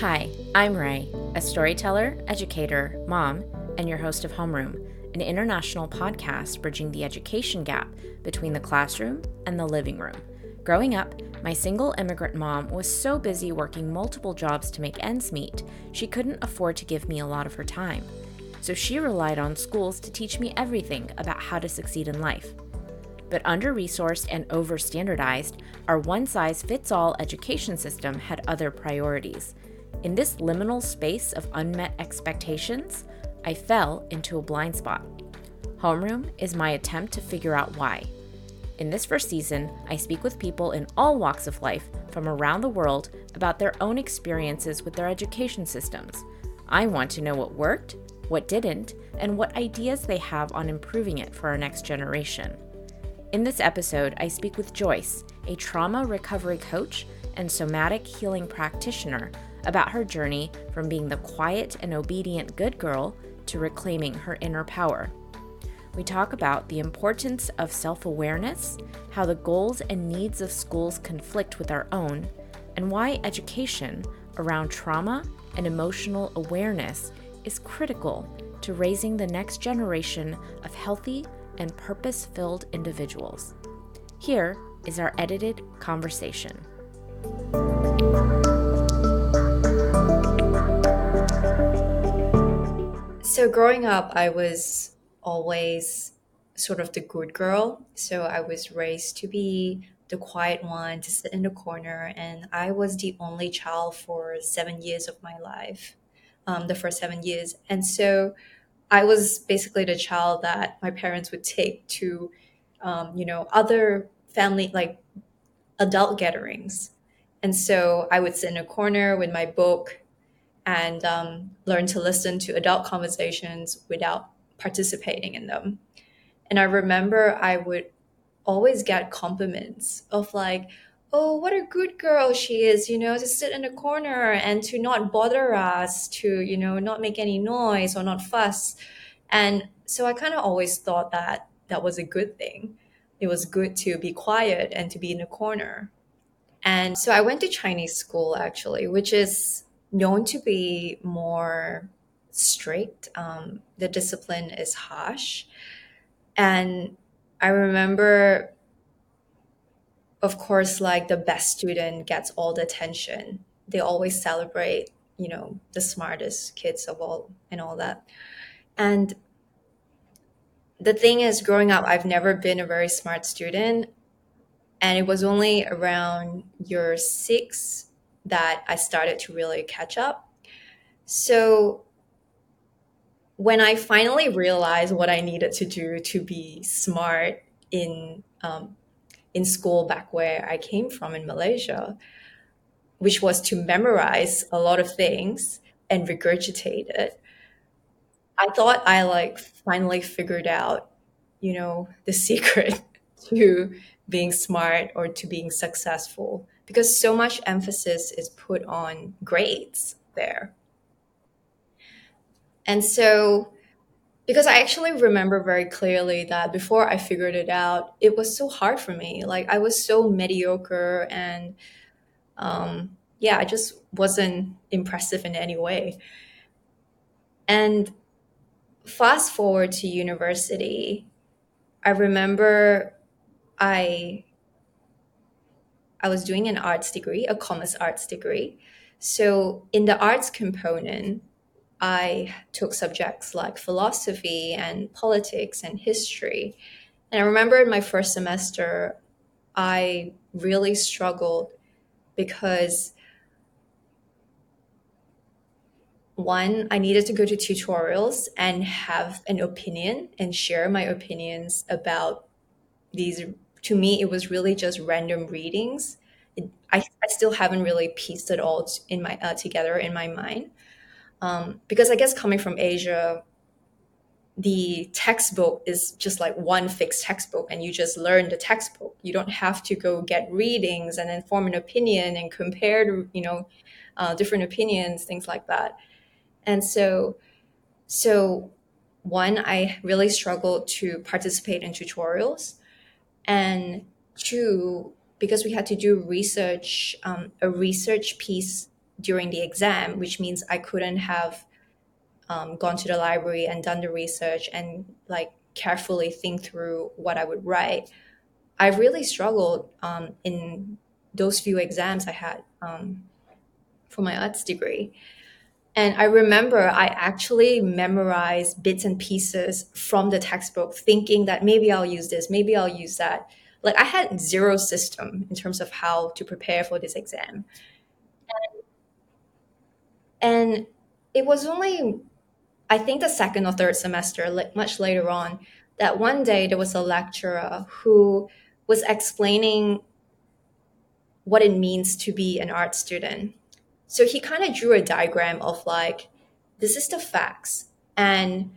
Hi, I'm Rée, a storyteller, educator, mom, and your host of Homeroom, an international podcast bridging the education gap between the classroom and the living room. Growing up, my single immigrant mom was so busy working multiple jobs to make ends meet, she couldn't afford to give me a lot of her time. So she relied on schools to teach me everything about how to succeed in life. But under resourced and over standardized, our one size fits all education system had other priorities. In this liminal space of unmet expectations, I fell into a blind spot. Homeroom is my attempt to figure out why. In this first season, I speak with people in all walks of life from around the world about their own experiences with their education systems. I want to know what worked, what didn't, and what ideas they have on improving it for our next generation. In this episode, I speak with Joyce, a trauma recovery coach and somatic healing practitioner about her journey from being the quiet and obedient good girl to reclaiming her inner power. We talk about the importance of self awareness, how the goals and needs of schools conflict with our own, and why education around trauma and emotional awareness is critical to raising the next generation of healthy and purpose filled individuals. Here is our edited conversation. So, growing up, I was always sort of the good girl. So, I was raised to be the quiet one, to sit in the corner. And I was the only child for seven years of my life, um, the first seven years. And so, I was basically the child that my parents would take to, um, you know, other family, like adult gatherings. And so I would sit in a corner with my book and um, learn to listen to adult conversations without participating in them. And I remember I would always get compliments of like, oh, what a good girl she is, you know, to sit in a corner and to not bother us, to, you know, not make any noise or not fuss. And so I kind of always thought that that was a good thing. It was good to be quiet and to be in a corner. And so I went to Chinese school actually, which is known to be more strict. Um, the discipline is harsh. And I remember, of course, like the best student gets all the attention. They always celebrate, you know, the smartest kids of all and all that. And the thing is, growing up, I've never been a very smart student. And it was only around year six that I started to really catch up. So when I finally realized what I needed to do to be smart in um, in school back where I came from in Malaysia, which was to memorize a lot of things and regurgitate it, I thought I like finally figured out, you know, the secret to being smart or to being successful because so much emphasis is put on grades there. And so, because I actually remember very clearly that before I figured it out, it was so hard for me. Like, I was so mediocre and, um, yeah, I just wasn't impressive in any way. And fast forward to university, I remember I I was doing an arts degree, a commerce arts degree. So in the arts component, I took subjects like philosophy and politics and history. And I remember in my first semester, I really struggled because one, I needed to go to tutorials and have an opinion and share my opinions about these to me, it was really just random readings. It, I, I still haven't really pieced it all in my uh, together in my mind. Um, because I guess coming from Asia, the textbook is just like one fixed textbook and you just learn the textbook. You don't have to go get readings and then form an opinion and compare you know uh, different opinions things like that. And so so one i really struggled to participate in tutorials and two because we had to do research um, a research piece during the exam, which means I couldn't have um, gone to the library and done the research and like carefully think through what I would write. I really struggled um, in those few exams I had um, for my arts degree. And I remember I actually memorized bits and pieces from the textbook, thinking that maybe I'll use this, maybe I'll use that. Like I had zero system in terms of how to prepare for this exam. And, and it was only, I think, the second or third semester, like much later on, that one day there was a lecturer who was explaining what it means to be an art student so he kind of drew a diagram of like, this is the facts. And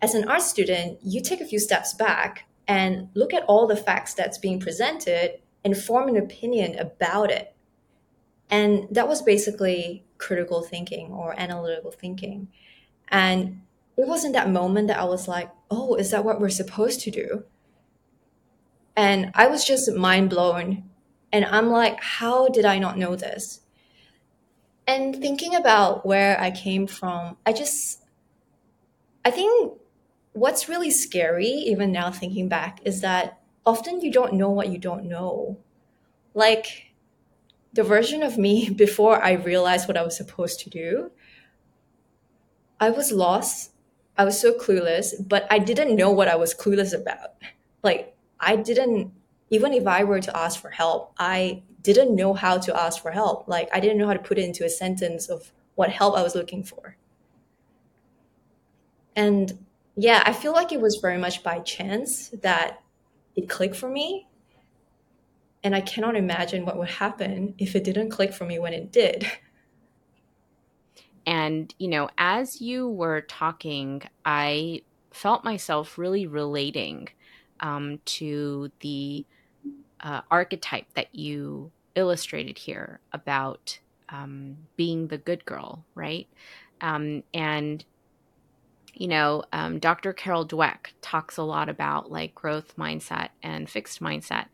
as an art student, you take a few steps back and look at all the facts that's being presented and form an opinion about it. And that was basically critical thinking or analytical thinking. And it was in that moment that I was like, oh, is that what we're supposed to do? And I was just mind blown. And I'm like, how did I not know this? And thinking about where I came from, I just, I think what's really scary, even now thinking back, is that often you don't know what you don't know. Like the version of me before I realized what I was supposed to do, I was lost. I was so clueless, but I didn't know what I was clueless about. Like, I didn't, even if I were to ask for help, I didn't know how to ask for help. Like I didn't know how to put it into a sentence of what help I was looking for. And yeah, I feel like it was very much by chance that it clicked for me. And I cannot imagine what would happen if it didn't click for me when it did. And, you know, as you were talking, I felt myself really relating um, to the uh, archetype that you illustrated here about um, being the good girl, right? Um, and you know, um, Dr. Carol Dweck talks a lot about like growth mindset and fixed mindset,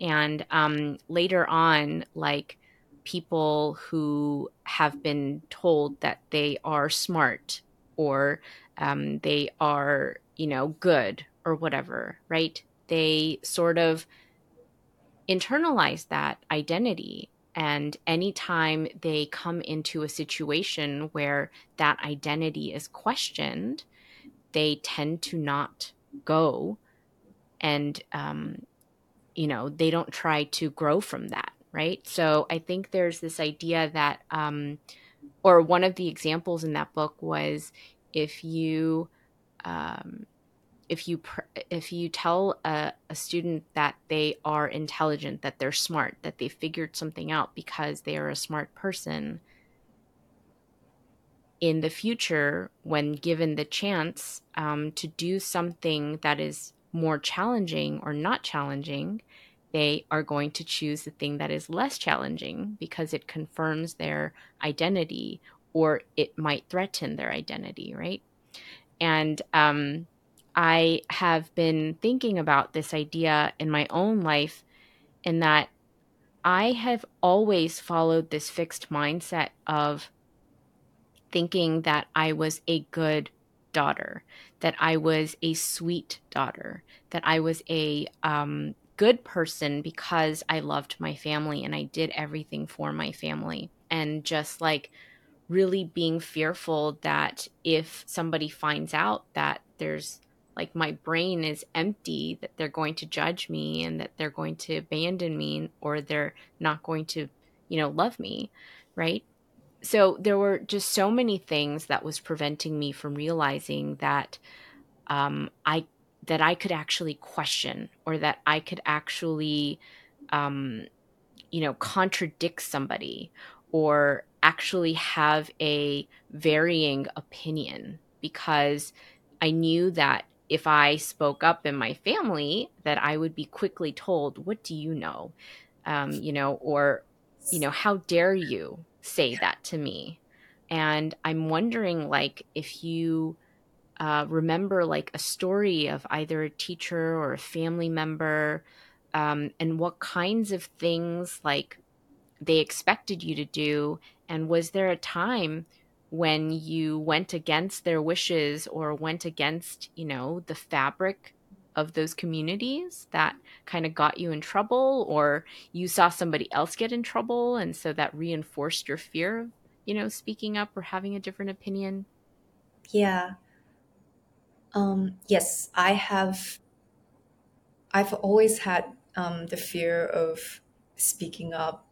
and um, later on, like people who have been told that they are smart or um, they are, you know, good or whatever, right? They sort of internalize that identity. And anytime they come into a situation where that identity is questioned, they tend to not go and, um, you know, they don't try to grow from that, right? So I think there's this idea that, um, or one of the examples in that book was if you, um, if you if you tell a, a, student that they are intelligent that they're smart that they figured something out because they are a smart person in the future when given the chance um, to do something that is more challenging or not challenging they are going to choose the thing that is less challenging because it confirms their identity or it might threaten their identity right? And um, I have been thinking about this idea in my own life, in that I have always followed this fixed mindset of thinking that I was a good daughter, that I was a sweet daughter, that I was a um, good person because I loved my family and I did everything for my family. And just like really being fearful that if somebody finds out that there's like my brain is empty that they're going to judge me and that they're going to abandon me or they're not going to you know love me right? So there were just so many things that was preventing me from realizing that um, i that i could actually question or that i could actually um, you know contradict somebody or actually have a varying opinion because I knew that if I spoke up in my family, that I would be quickly told, "What do you know?" Um, you know, or you know, how dare you say that to me? And I'm wondering, like, if you uh, remember like a story of either a teacher or a family member, um, and what kinds of things like they expected you to do? And was there a time when you went against their wishes or went against, you know, the fabric of those communities that kind of got you in trouble or you saw somebody else get in trouble and so that reinforced your fear of, you know, speaking up or having a different opinion? Yeah. Um, yes, I have. I've always had um, the fear of speaking up.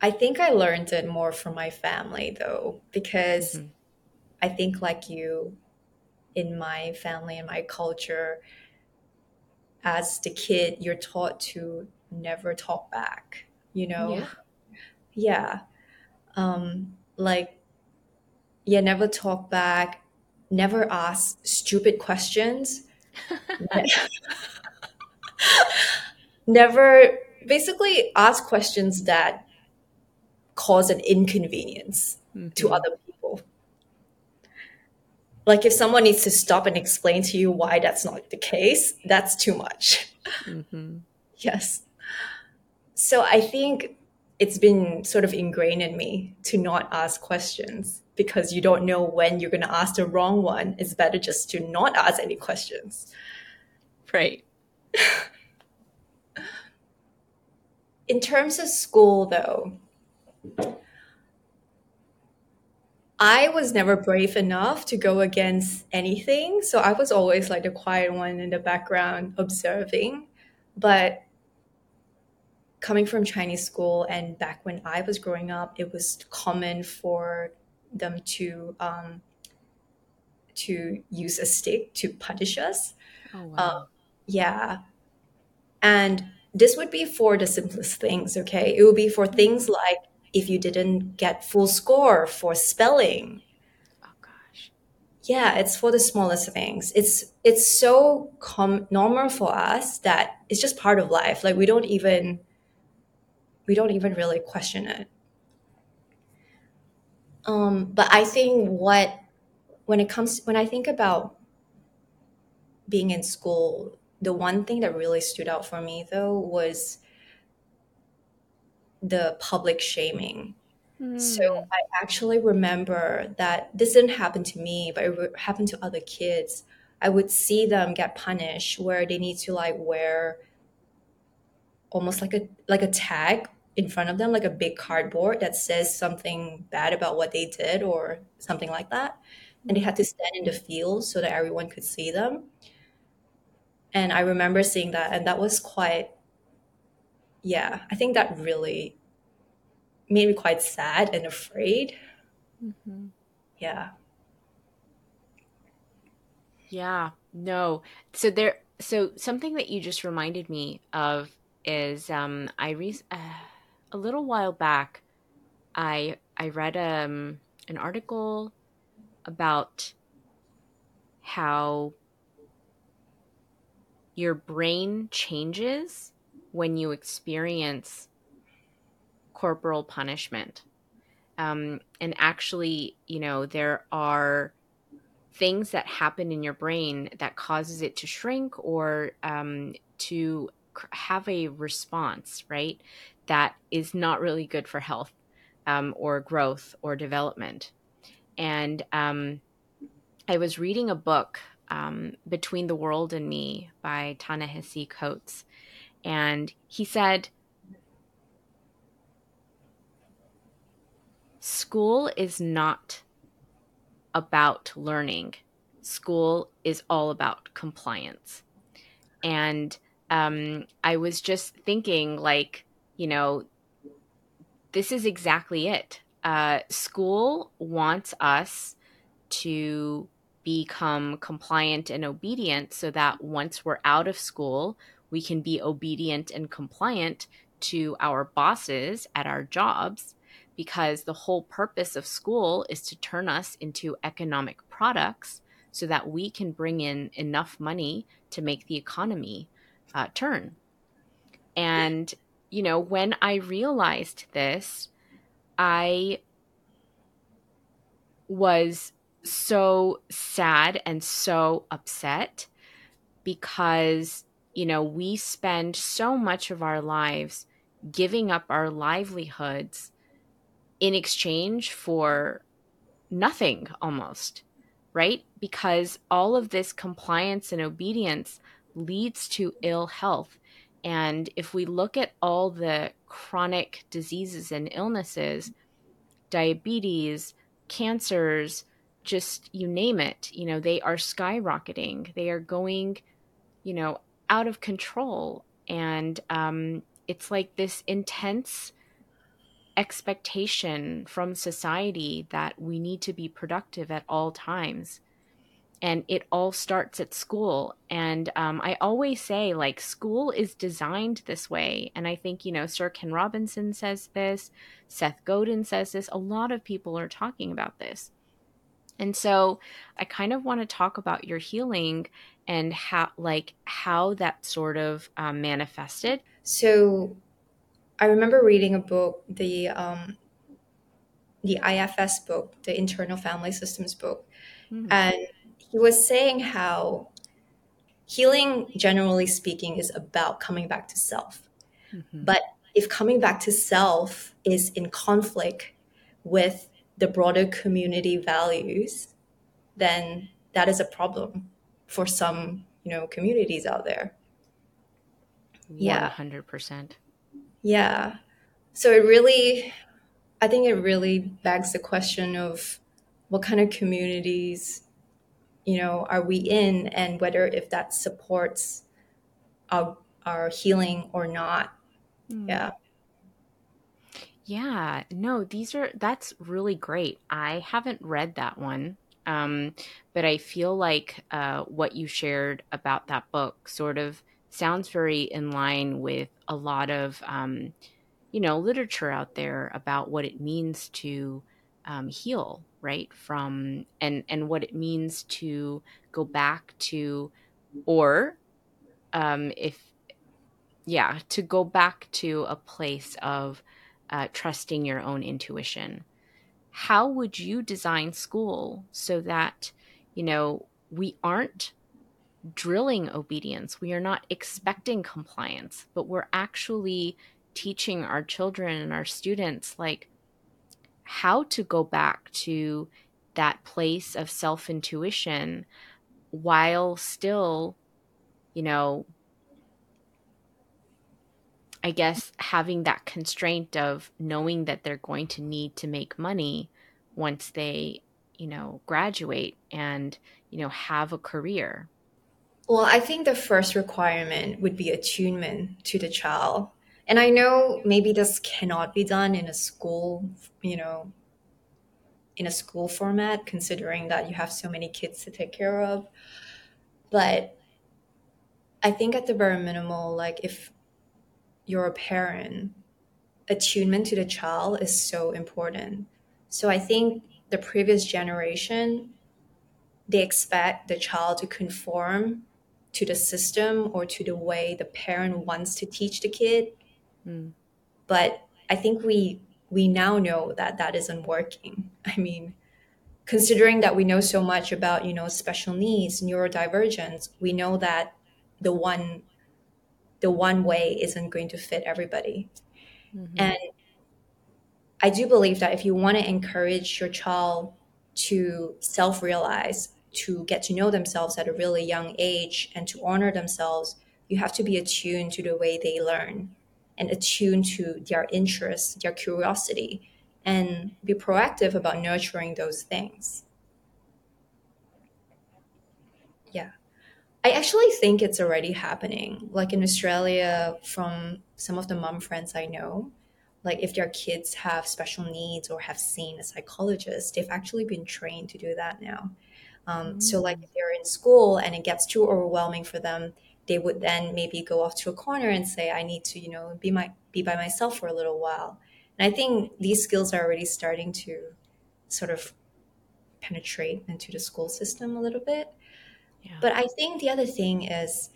I think I learned it more from my family though, because hmm I think, like you, in my family and my culture, as the kid, you're taught to never talk back, you know? Yeah. Yeah. Um, like, yeah, never talk back, never ask stupid questions, never basically ask questions that cause an inconvenience to hmm other people. Like, if someone needs to stop and explain to you why that's not the case, that's too much. hmm Yes. So I think it's been sort of ingrained in me to not ask questions because you don't know when you're going to ask the wrong one. It's better just to not ask any questions. Right. In terms of school, though, I was never brave enough to go against anything. So I was always like the quiet one in the background observing. But coming from Chinese school and back when I was growing up, it was common for them to um, to use a stick to punish us. Oh, wow. yeah, and this would be for the simplest things. Okay, it would be for things like if you didn't get full score for spelling. Oh, gosh. Yeah, it's for the smallest things. It's it's so com- normal for us that it's just part of life. Like we don't even we don't even really question it. Um, but I think what when it comes when I think about being in school, the one thing that really stood out for me though was the public shaming. So Hmm. I actually remember that this didn't happen to me, but it happened to other kids. I would see them get punished where they need to like wear almost like a like a tag in front of them, like a big cardboard that says something bad about what they did or something like that. And they had to stand in the field so that everyone could see them. And I remember seeing that, and that was quite, yeah, I think that really made me quite sad and afraid. hmm Yeah. Yeah, no. So there, so something that you just reminded me of is um I re uh, a little while back I I read um an article about how your brain changes when you experience corporal punishment. Um, and actually, you know, there are things that happen in your brain that causes it to shrink or um, to have a response, right? That is not really good for health um, or growth or development. And um, I was reading a book, um, Between the World and Me by Ta-Nehisi Coates, and he said, School is not about learning, school is all about compliance. And um, I was just thinking, like, you know, this is exactly it. Uh, school wants us to become compliant and obedient so that once we're out of school, we can be obedient and compliant to our bosses at our jobs because the whole purpose of school is to turn us into economic products so that we can bring in enough money to make the economy uh, turn. And, you know, when I realized this, I was so sad and so upset because, you know, we spend so much of our lives giving up our livelihoods in exchange for nothing almost, right? Because all of this compliance and obedience leads to ill health. And if we look at all the chronic diseases and illnesses, diabetes, cancers, just you name it, you know, they are skyrocketing. They are going, you know, out of control. And um, it's like this intense expectation from society that we need to be productive at all times. And it all starts at school. And um, i always say like school is designed this way. And i think you know sir ken robinson says this seth godin says this. A lot of people are talking about this and so i kind of want to talk about your healing and how like how that sort of um, manifested So I remember reading a book, the um, the IFS book, the Internal Family Systems book, mm-hmm. and he was saying how healing, generally speaking, is about coming back to self. Mm-hmm. But if coming back to self is in conflict with the broader community values, then that is a problem for some, you know, communities out there. Yeah. 100% Yeah. So it really, I think it really begs the question of what kind of communities, you know, are we in and whether if that supports our, our healing or not. Mm. Yeah. Yeah, no, these are that's really great. I haven't read that one, um, but I feel like uh, what you shared about that book sort of sounds very in line with a lot of um, you know literature out there about what it means to um, heal, right? From and and what it means to go back to, or um, if yeah, to go back to a place of uh, trusting your own intuition. How would you design school so that, you know, we aren't drilling obedience, we are not expecting compliance, but we're actually teaching our children and our students like how to go back to that place of self intuition while still, you know, I guess having that constraint of knowing that they're going to need to make money once they, you know, graduate and, you know, have a career. Well, I think the first requirement would be attunement to the child. And I know maybe this cannot be done in a school, you know, in a school format, considering that you have so many kids to take care of. But I think at the very minimal, like if you're parent, attunement to the child is so important. So I think the previous generation, they expect the child to conform to the system or to the way the parent wants to teach the kid. Mm. But I think we we now know that that isn't working. I mean, considering that we know so much about you know special needs, neurodivergence, we know that the one the one way isn't going to fit everybody. Mhm. And I do believe that if you want to encourage your child to self realize, to get to know themselves at a really young age, and to honor themselves, you have to be attuned to the way they learn and attuned to their interests, their curiosity, and be proactive about nurturing those things. Yeah. I actually think it's already happening. Like in Australia, from some of the mom friends I know, like if their kids have special needs or have seen a psychologist, they've actually been trained to do that now. Um, so, like Mm. if they're in school and it gets too overwhelming for them, they would then maybe go off to a corner and say, "I need to, you know, be my be by myself for a little while." And I think these skills are already starting to sort of penetrate into the school system a little bit. Yeah. But I think the other thing is,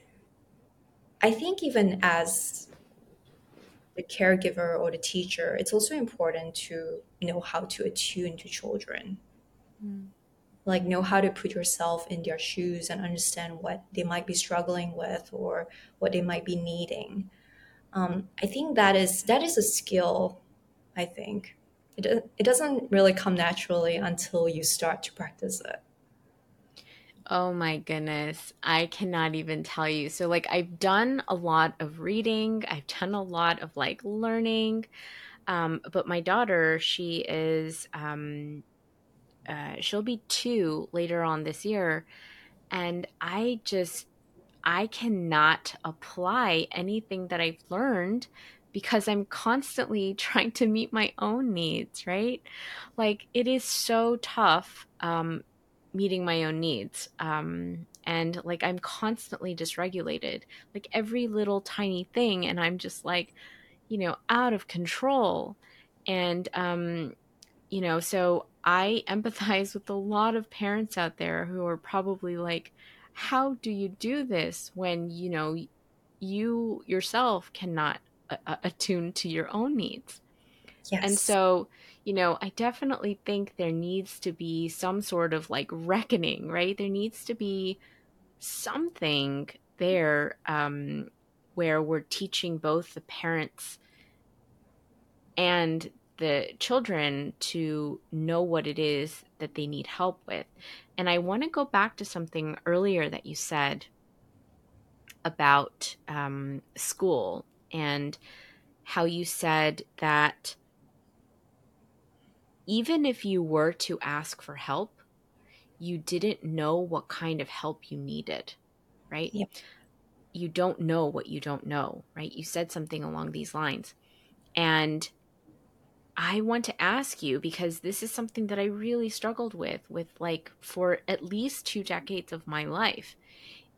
I think even as the caregiver or the teacher, it's also important to know how to attune to children, Mm. like know how to put yourself in their shoes and understand what they might be struggling with or what they might be needing. Um, I think that is that is a skill. I think it it doesn't really come naturally until you start to practice it. Oh my goodness. I cannot even tell you. So, like, I've done a lot of reading, I've done a lot of like learning. Um, but my daughter, she is, um, uh, she'll be two later on this year. And I just, I cannot apply anything that I've learned because I'm constantly trying to meet my own needs, right? Like, it is so tough. Um, meeting my own needs. Um, and like I'm constantly dysregulated, like every little tiny thing, and I'm just like, you know, out of control. And, um, you know, so I empathize with a lot of parents out there who are probably like, how do you do this when, you know, you yourself cannot a- attune to your own needs? And so, you know, I definitely think there needs to be some sort of like reckoning, right? There needs to be something there um, where we're teaching both the parents and the children to know what it is that they need help with. And I want to go back to something earlier that you said about um, school and how you said that even if you were to ask for help, you didn't know what kind of help you needed, right? Yep. You don't know what you don't know, right? You said something along these lines. And I want to ask you because this is something that I really struggled with with like for at least two decades of my life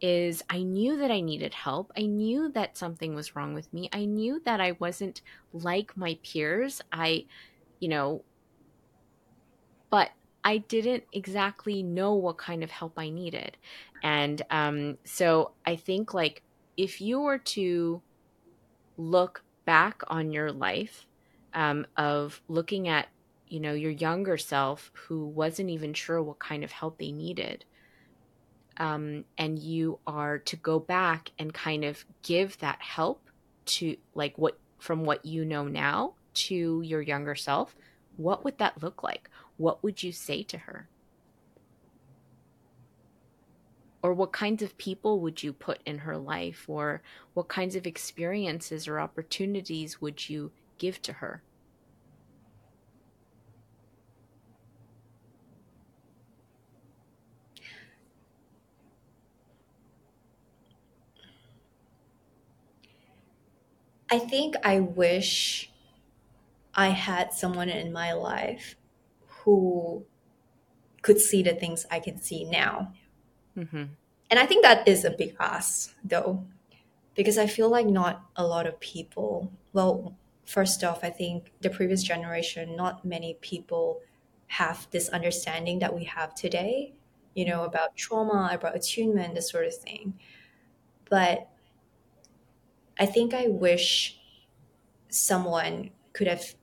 is I knew that I needed help. I knew that something was wrong with me. I knew that I wasn't like my peers. I, you know, but I didn't exactly know what kind of help I needed. And um, so I think, like, if you were to look back on your life um, of looking at, you know, your younger self who wasn't even sure what kind of help they needed, um, and you are to go back and kind of give that help to, like, what from what you know now to your younger self, what would that look like? What would you say to her? Or what kinds of people would you put in her life? Or what kinds of experiences or opportunities would you give to her? I think I wish I had someone in my life who could see the things I can see now. Mm-hmm. And I think that is a big ask, though, because I feel like not a lot of people, well, first off, I think the previous generation, not many people have this understanding that we have today, you know, about trauma, about attunement, this sort of thing. But I think I wish someone could have,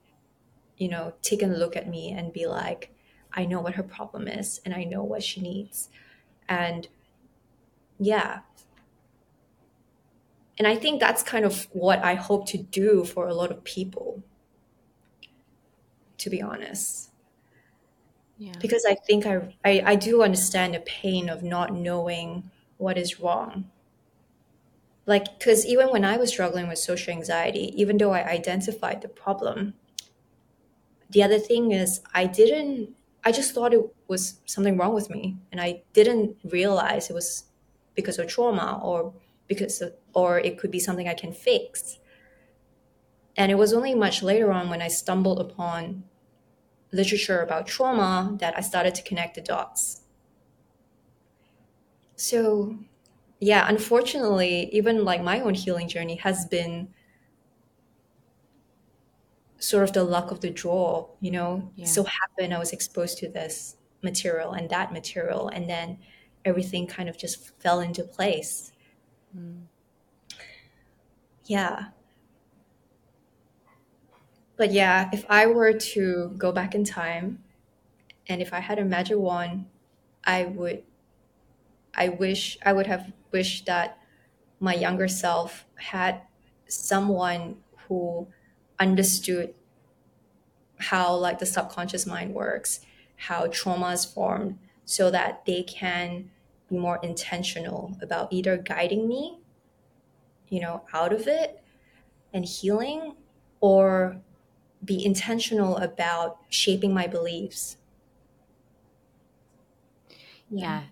you know, taken a look at me and be like, I know what her problem is and I know what she needs. And yeah, and I think that's kind of what I hope to do for a lot of people, to be honest. Yeah. Because I think I, I, I do understand the pain of not knowing what is wrong. Like, because even when I was struggling with social anxiety, even though I identified the problem, the other thing is I didn't, I just thought it was something wrong with me. And I didn't realize it was because of trauma or because of, or it could be something I can fix. And it was only much later on when I stumbled upon literature about trauma that I started to connect the dots. So, yeah, unfortunately, even like my own healing journey has been sort of the luck of the draw, you know. Yeah. So happened I was exposed to this material and that material, and then everything kind of just fell into place. Mm. Yeah. But yeah, if I were to go back in time and if I had a magic wand, I would I wish I would have wished that my younger self had someone who understood how like the subconscious mind works, how trauma is formed, so that they can be more intentional about either guiding me, you know, out of it and healing, or be intentional about shaping my beliefs. Yeah,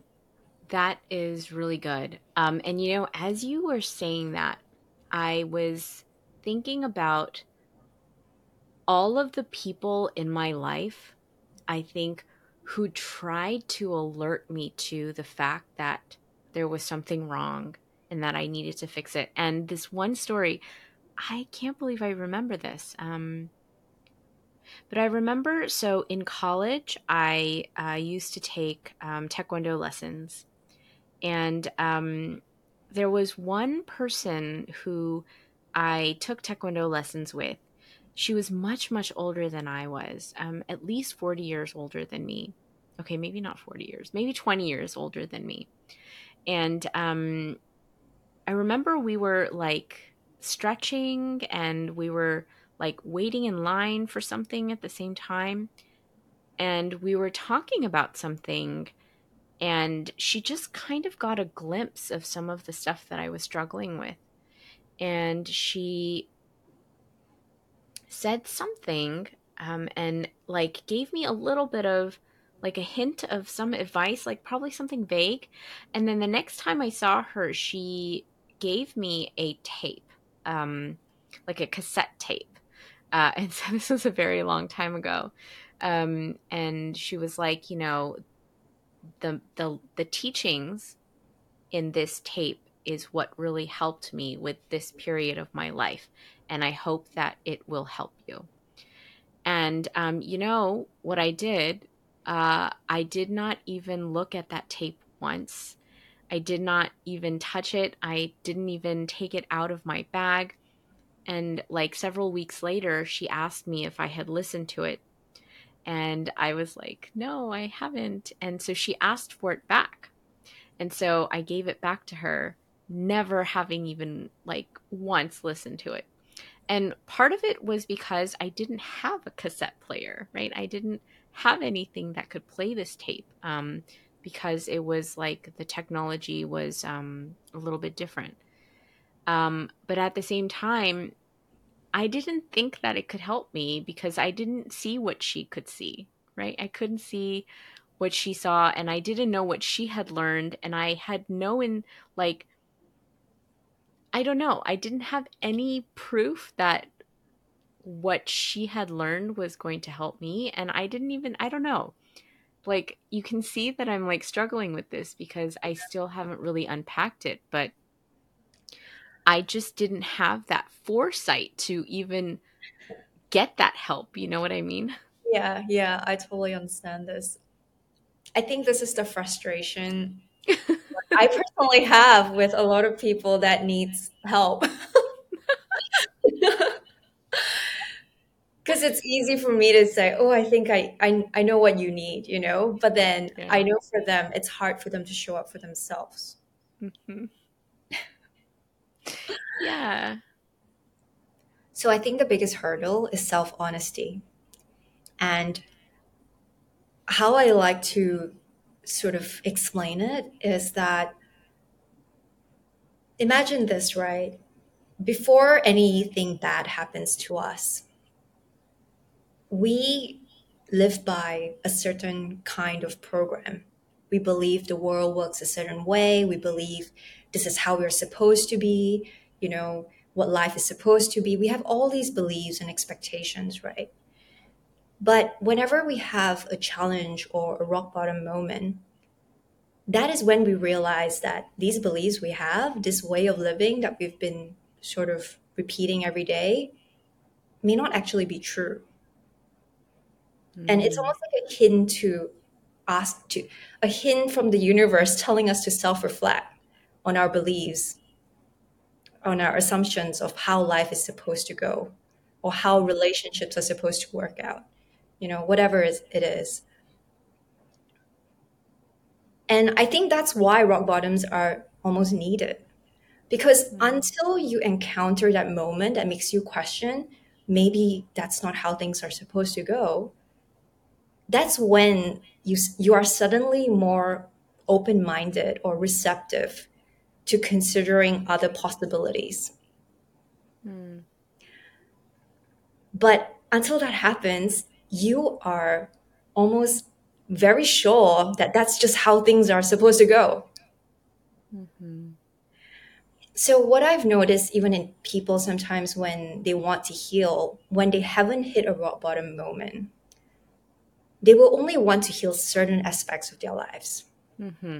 that is really good. Um, and you know, as you were saying that, I was thinking about all of the people in my life, I think, who tried to alert me to the fact that there was something wrong and that I needed to fix it. And this one story, I can't believe I remember this. Um, but I remember, so in college, I uh, used to take um, Taekwondo lessons. And um, there was one person who I took Taekwondo lessons with. She was much, much older than I was, um, at least 40 years older than me. Okay, maybe not 40 years, maybe 20 years older than me. And um, I remember we were like stretching and we were like waiting in line for something at the same time. And we were talking about something, and she just kind of got a glimpse of some of the stuff that I was struggling with. And she said something um, and like gave me a little bit of like a hint of some advice, like probably something vague. And then the next time I saw her, she gave me a tape, um, like a cassette tape. Uh, and so this was a very long time ago. Um, and she was like, you know, the the the teachings in this tape is what really helped me with this period of my life, and I hope that it will help you. And um, you know what I did? Uh, I did not even look at that tape once. I did not even touch it. I didn't even take it out of my bag. And like several weeks later, she asked me if I had listened to it. And I was like, no, I haven't. And so she asked for it back. And so I gave it back to her, never having even like once listened to it. And part of it was because I didn't have a cassette player, right? I didn't have anything that could play this tape um, because it was like the technology was um, a little bit different. Um, but at the same time, I didn't think that it could help me because I didn't see what she could see, right? I couldn't see what she saw and I didn't know what she had learned and I had no in like I don't know. I didn't have any proof that what she had learned was going to help me and I didn't even I don't know. Like you can see that I'm like struggling with this because I still haven't really unpacked it, but I just didn't have that foresight to even get that help. You know what I mean? Yeah, yeah, I totally understand this. I think this is the frustration I personally have with a lot of people that needs help. Because it's easy for me to say, oh, I think I, I, I know what you need, you know? But then Yeah. I know for them, it's hard for them to show up for themselves. Mhm. yeah. So I think the biggest hurdle is self honesty. And how I like to sort of explain it is that imagine this, right? Before anything bad happens to us, we live by a certain kind of program. We believe the world works a certain way. We believe this is how we're supposed to be, you know, what life is supposed to be. We have all these beliefs and expectations, right? But whenever we have a challenge or a rock bottom moment, that is when we realize that these beliefs we have, this way of living that we've been sort of repeating every day, may not actually be true. And it's Mm. almost like a hint to us to a hint from the universe telling us to self-reflect on our beliefs, on our assumptions of how life is supposed to go, or how relationships are supposed to work out. You know, whatever it is. And I think that's why rock bottoms are almost needed Because until you encounter that moment that makes you question, maybe that's not how things are supposed to go, that's when you, you are suddenly more open minded or receptive to considering other possibilities. Mm. But until that happens, you are almost very sure that that's just how things are supposed to go. Mm-hmm. So, what I've noticed, even in people sometimes when they want to heal, when they haven't hit a rock bottom moment, they will only want to heal certain aspects of their lives Mm-hmm.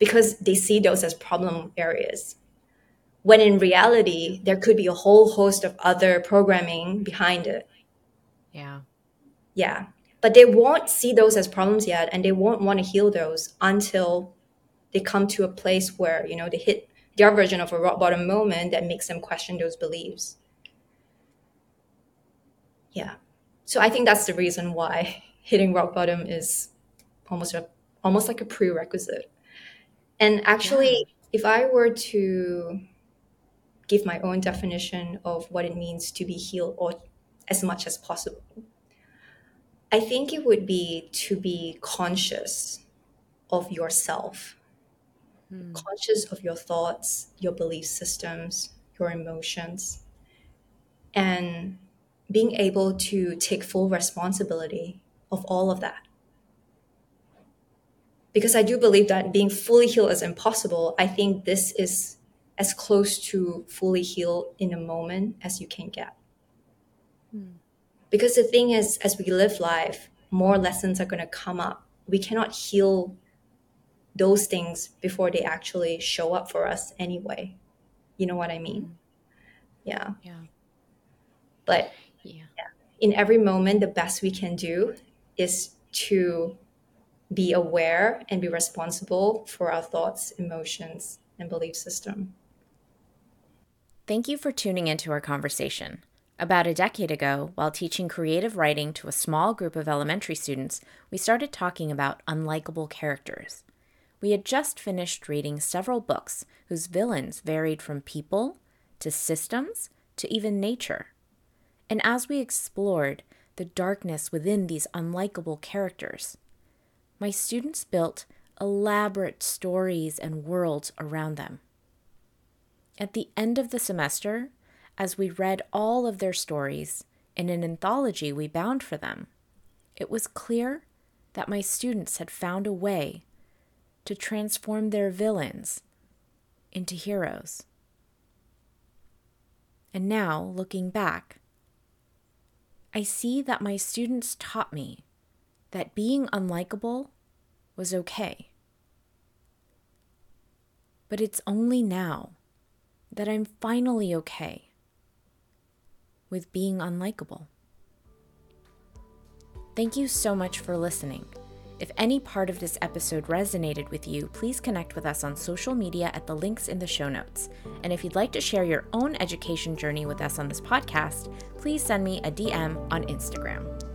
because they see those as problem areas. When in reality, there could be a whole host of other programming behind it. Yeah. Yeah. But they won't see those as problems yet, and they won't want to heal those until they come to a place where, you know, they hit their version of a rock bottom moment that makes them question those beliefs. Yeah. So I think that's the reason why hitting rock bottom is almost a almost like a prerequisite. And actually, if I were to give my own definition of what it means to be healed or as much as possible, I think it would be to be conscious of yourself, Mm. conscious of your thoughts, your belief systems, your emotions, and being able to take full responsibility of all of that. Because I do believe that being fully healed is impossible, I think this is as close to fully healed in a moment as you can get. Mm. Because the thing is, as we live life, more lessons are going to come up. We cannot heal those things before they actually show up for us anyway. You know what I mean? Yeah. Yeah. But Yeah. in every moment, the best we can do is to be aware and be responsible for our thoughts, emotions, and belief system. Thank you for tuning into our conversation. About a decade ago, while teaching creative writing to a small group of elementary students, we started talking about unlikable characters. We had just finished reading several books whose villains varied from people to systems to even nature. And as we explored the darkness within these unlikable characters, my students built elaborate stories and worlds around them. At the end of the semester, as we read all of their stories in an anthology we bound for them, it was clear that my students had found a way to transform their villains into heroes. And now, looking back, I see that my students taught me that being unlikable was okay. But it's only now that I'm finally okay with being unlikable. Thank you so much for listening. If any part of this episode resonated with you, please connect with us on social media at the links in the show notes. And if you'd like to share your own education journey with us on this podcast, please send me a DM on Instagram.